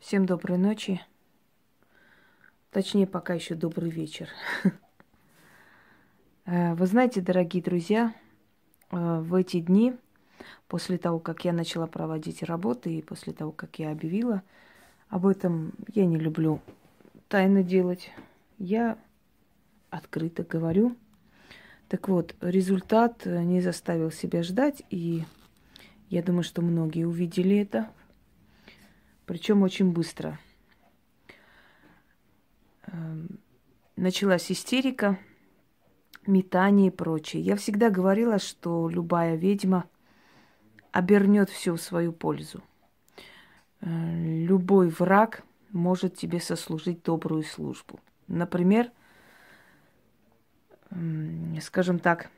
Всем доброй ночи. Точнее, пока еще добрый вечер. Э, вы знаете, дорогие друзья, э, в эти дни, после того, как я начала проводить работы и после того, как я объявила об этом, я не люблю тайно делать. Я открыто говорю. Так вот, результат не заставил себя ждать, и я думаю, что многие увидели это причем очень быстро. Эм, началась истерика, метание и прочее. Я всегда говорила, что любая ведьма обернет все в свою пользу. Э, любой враг может тебе сослужить добрую службу. Например, скажем так,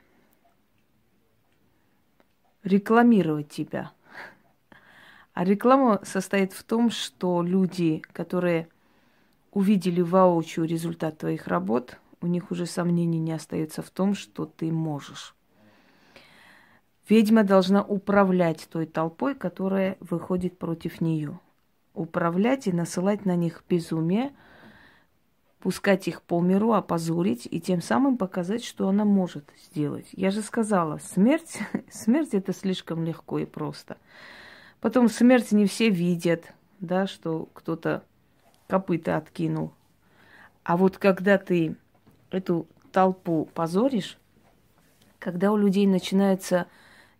рекламировать тебя – а реклама состоит в том, что люди, которые увидели воочию результат твоих работ, у них уже сомнений не остается в том, что ты можешь. Ведьма должна управлять той толпой, которая выходит против нее. Управлять и насылать на них безумие, пускать их по миру, опозорить и тем самым показать, что она может сделать. Я же сказала, смерть, смерть это слишком легко и просто. Потом смерть не все видят, да, что кто-то копыта откинул. А вот когда ты эту толпу позоришь, когда у людей начинаются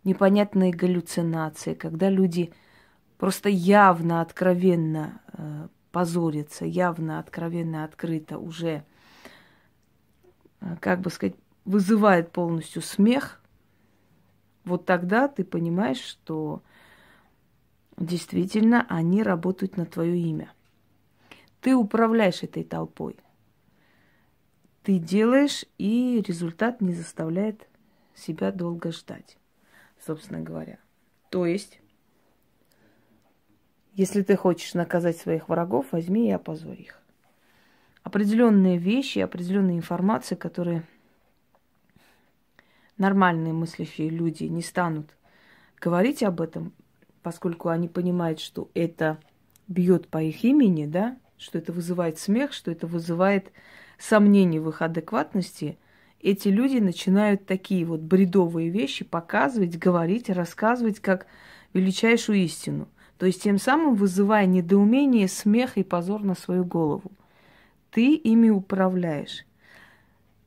непонятные галлюцинации, когда люди просто явно, откровенно э, позорятся, явно, откровенно, открыто уже, э, как бы сказать, вызывает полностью смех, вот тогда ты понимаешь, что действительно они работают на твое имя. Ты управляешь этой толпой. Ты делаешь, и результат не заставляет себя долго ждать, собственно говоря. То есть, если ты хочешь наказать своих врагов, возьми и опозорь их. Определенные вещи, определенные информации, которые нормальные мыслящие люди не станут говорить об этом, поскольку они понимают, что это бьет по их имени, да, что это вызывает смех, что это вызывает сомнения в их адекватности, эти люди начинают такие вот бредовые вещи показывать, говорить, рассказывать как величайшую истину. То есть тем самым вызывая недоумение, смех и позор на свою голову. Ты ими управляешь.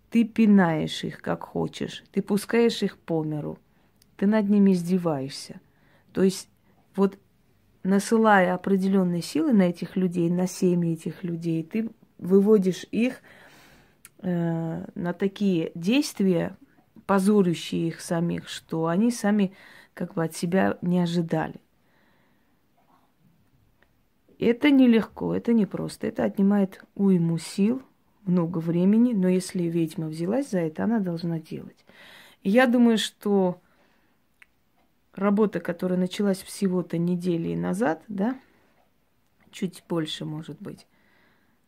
Ты пинаешь их, как хочешь. Ты пускаешь их по миру. Ты над ними издеваешься. То есть вот насылая определенные силы на этих людей, на семьи этих людей, ты выводишь их э, на такие действия, позорящие их самих, что они сами как бы от себя не ожидали. Это нелегко, это непросто, это отнимает уйму сил, много времени, но если ведьма взялась за это, она должна делать. Я думаю, что работа, которая началась всего-то недели назад, да, чуть больше, может быть,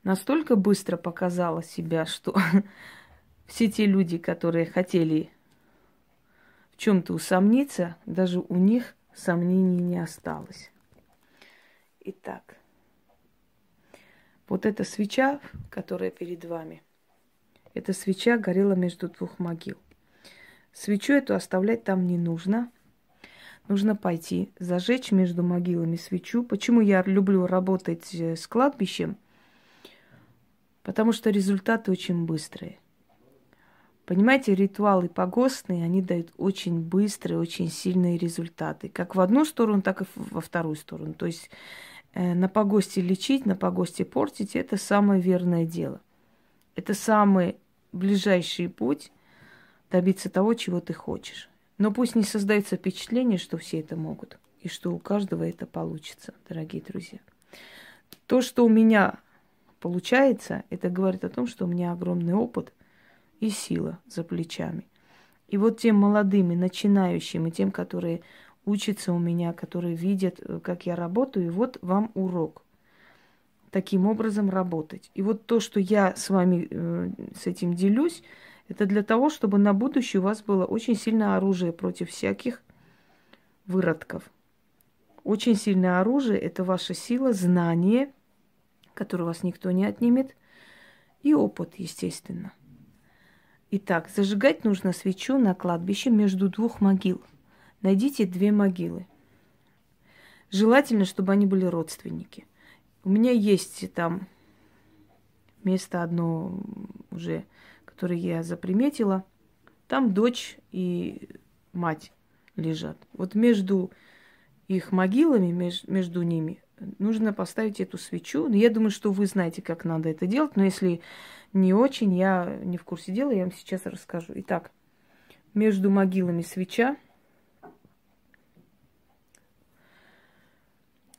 настолько быстро показала себя, что все те люди, которые хотели в чем-то усомниться, даже у них сомнений не осталось. Итак, вот эта свеча, которая перед вами, эта свеча горела между двух могил. Свечу эту оставлять там не нужно – нужно пойти, зажечь между могилами свечу. Почему я люблю работать э, с кладбищем? Потому что результаты очень быстрые. Понимаете, ритуалы погостные, они дают очень быстрые, очень сильные результаты. Как в одну сторону, так и во вторую сторону. То есть э, на погосте лечить, на погосте портить – это самое верное дело. Это самый ближайший путь добиться того, чего ты хочешь. Но пусть не создается впечатление, что все это могут, и что у каждого это получится, дорогие друзья. То, что у меня получается, это говорит о том, что у меня огромный опыт и сила за плечами. И вот тем молодым и начинающим, и тем, которые учатся у меня, которые видят, э, как я работаю, вот вам урок. Таким образом работать. И вот то, что я с вами э, с этим делюсь, это для того, чтобы на будущее у вас было очень сильное оружие против всяких выродков. Очень сильное оружие – это ваша сила, знание который вас никто не отнимет, и опыт, естественно. Итак, зажигать нужно свечу на кладбище между двух могил. Найдите две могилы. Желательно, чтобы они были родственники. У меня есть там место одно уже, которое я заприметила. Там дочь и мать лежат. Вот между их могилами, меж, между ними, нужно поставить эту свечу. Я думаю, что вы знаете, как надо это делать, но если не очень, я не в курсе дела, я вам сейчас расскажу. Итак, между могилами свеча.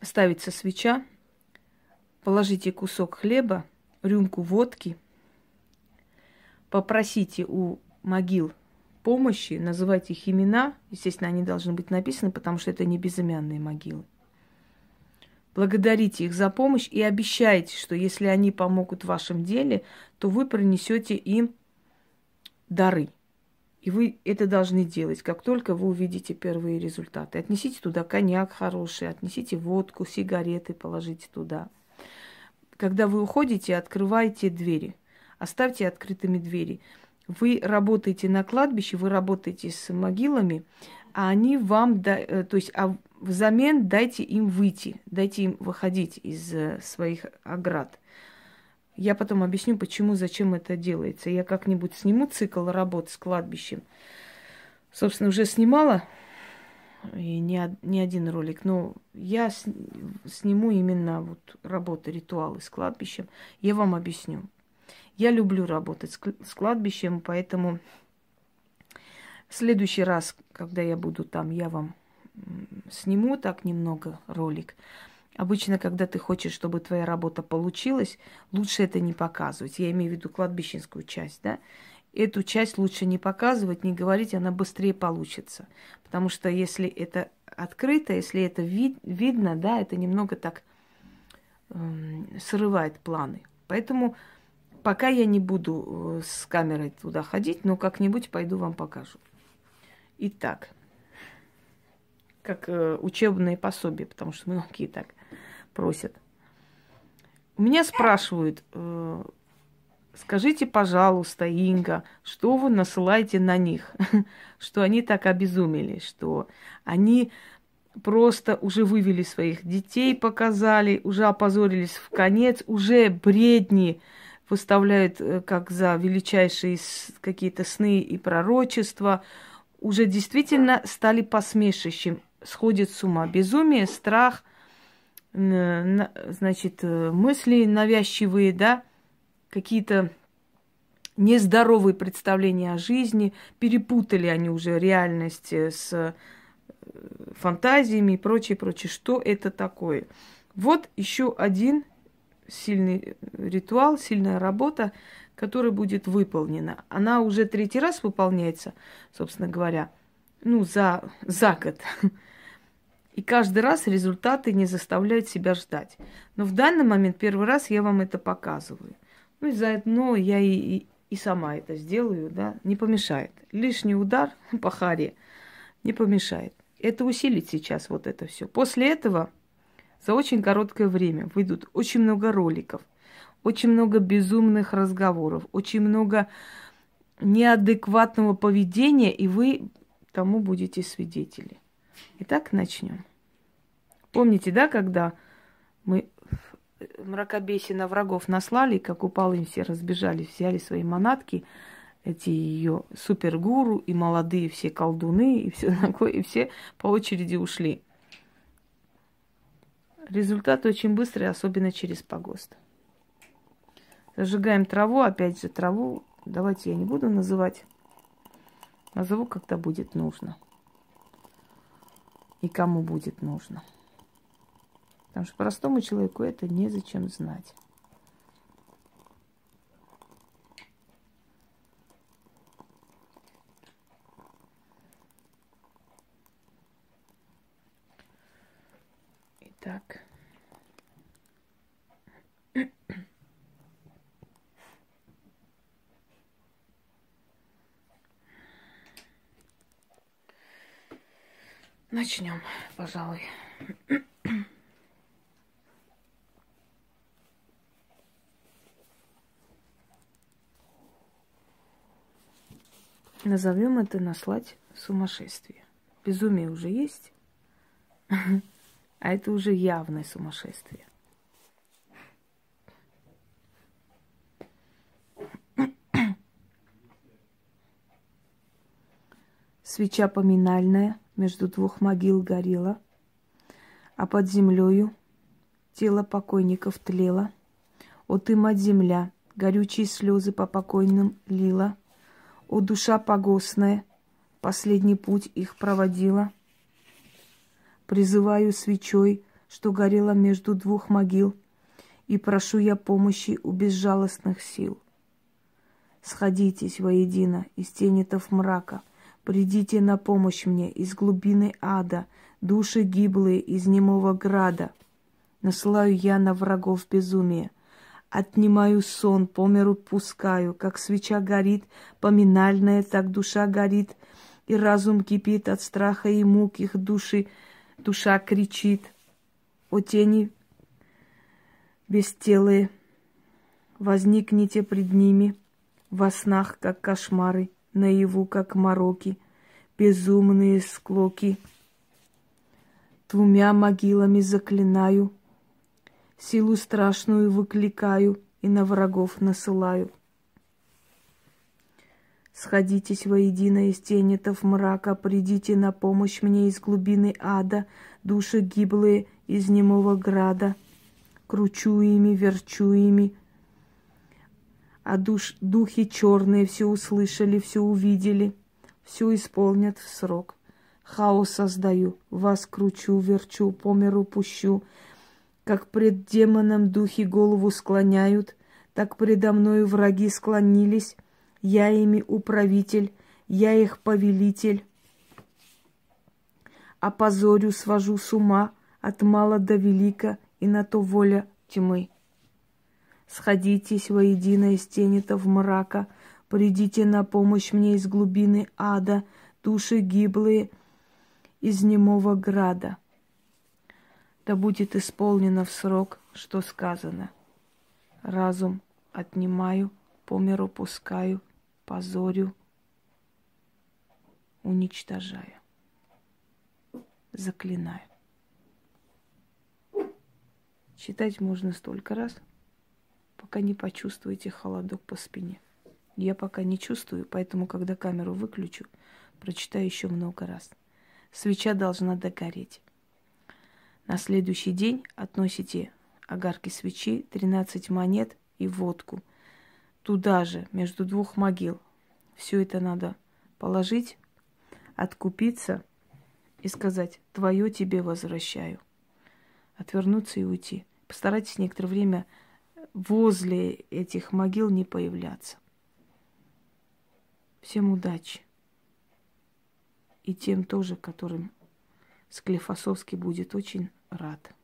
Ставится свеча. Положите кусок хлеба, рюмку водки. Попросите у могил помощи, называйте их имена. Естественно, они должны быть написаны, потому что это не безымянные могилы. Благодарите их за помощь и обещайте, что если они помогут в вашем деле, то вы принесете им дары. И вы это должны делать, как только вы увидите первые результаты. Отнесите туда коньяк хороший, отнесите водку, сигареты, положите туда. Когда вы уходите, открывайте двери. Оставьте открытыми двери. Вы работаете на кладбище, вы работаете с могилами, а они вам, э, то есть, а взамен дайте им выйти, дайте им выходить из э, своих оград. Я потом объясню, почему, зачем это делается. Я как-нибудь сниму цикл работы с кладбищем. Собственно, уже снимала и не, не один ролик, но я сниму именно вот работы, ритуалы с кладбищем. Я вам объясню. Я люблю работать с кладбищем, поэтому в следующий раз, когда я буду там, я вам сниму так немного ролик. Обычно, когда ты хочешь, чтобы твоя работа получилась, лучше это не показывать. Я имею в виду кладбищенскую часть, да? Эту часть лучше не показывать, не говорить, она быстрее получится. Потому что если это открыто, если это вид, видно, да, это немного так э, срывает планы. Поэтому Пока я не буду э, с камерой туда ходить, но как-нибудь пойду вам покажу. Итак, как э, учебные пособия, потому что многие так просят. У меня спрашивают, э, скажите, пожалуйста, Инга, что вы насылаете на них, что они так обезумели, что они просто уже вывели своих детей, показали, уже опозорились в конец, уже бредни выставляют э, как за величайшие какие-то сны и пророчества, уже действительно стали посмешищем, сходит с ума. Безумие, страх, значит, э, мысли навязчивые, да, какие-то нездоровые представления о жизни, перепутали они уже реальность э, с фантазиями и прочее, прочее. Что это такое? Вот еще один сильный ритуал, сильная работа, которая будет выполнена. Она уже третий раз выполняется, собственно говоря, ну, за, за год. И каждый раз результаты не заставляют себя ждать. Но в данный момент первый раз я вам это показываю. Ну и заодно я и, и, и сама это сделаю, да, не помешает. Лишний удар по харе не помешает. Это усилит сейчас вот это все. После этого за очень короткое время выйдут очень много роликов, очень много безумных разговоров, очень много неадекватного поведения, и вы тому будете свидетели. Итак, начнем. Помните, да, когда мы мракобесие на врагов наслали, как упал им все разбежались, взяли свои манатки, эти ее супергуру и молодые все колдуны и все такое, и все по очереди ушли. Результат очень быстрый, особенно через погост. Зажигаем траву, опять же траву. Давайте я не буду называть. Назову, когда будет нужно. И кому будет нужно. Потому что простому человеку это незачем знать. Так. Начнем, пожалуй. Назовем это наслать сумасшествие. Безумие уже есть. а это уже явное сумасшествие. Свеча поминальная между двух могил горела, а под землею тело покойников тлело. О ты, мать земля, горючие слезы по покойным лила. О душа погостная, последний путь их проводила. Призываю свечой, что горела между двух могил, и прошу я помощи у безжалостных сил. Сходитесь воедино из тенетов мрака, придите на помощь мне из глубины ада, души гиблые из немого града. Насылаю я на врагов безумие, отнимаю сон, по миру пускаю, как свеча горит, поминальная, так душа горит, и разум кипит от страха и мук их души, душа кричит. О тени бестелые, возникните пред ними во снах, как кошмары, наяву, как мороки, безумные склоки. Двумя могилами заклинаю, силу страшную выкликаю и на врагов насылаю. Сходитесь воедино из тенетов мрака, придите на помощь мне из глубины ада, души гиблые из немого града. Кручу ими, верчу ими, а душ, духи черные все услышали, все увидели, все исполнят в срок. Хаос создаю, вас кручу, верчу, по миру пущу, как пред демоном духи голову склоняют, так предо мною враги склонились, я ими управитель, я их повелитель. Опозорю, свожу с ума от мала до велика, и на то воля тьмы. Сходитесь воедино из тенетов мрака, придите на помощь мне из глубины ада, души гиблые из немого града. Да будет исполнено в срок, что сказано. Разум отнимаю, по миру пускаю, позорю, уничтожаю, заклинаю. Читать можно столько раз, пока не почувствуете холодок по спине. Я пока не чувствую, поэтому, когда камеру выключу, прочитаю еще много раз. Свеча должна догореть. На следующий день относите огарки свечи, 13 монет и водку – туда же, между двух могил. Все это надо положить, откупиться и сказать, твое тебе возвращаю. Отвернуться и уйти. Постарайтесь некоторое время возле этих могил не появляться. Всем удачи. И тем тоже, которым Склифосовский будет очень рад.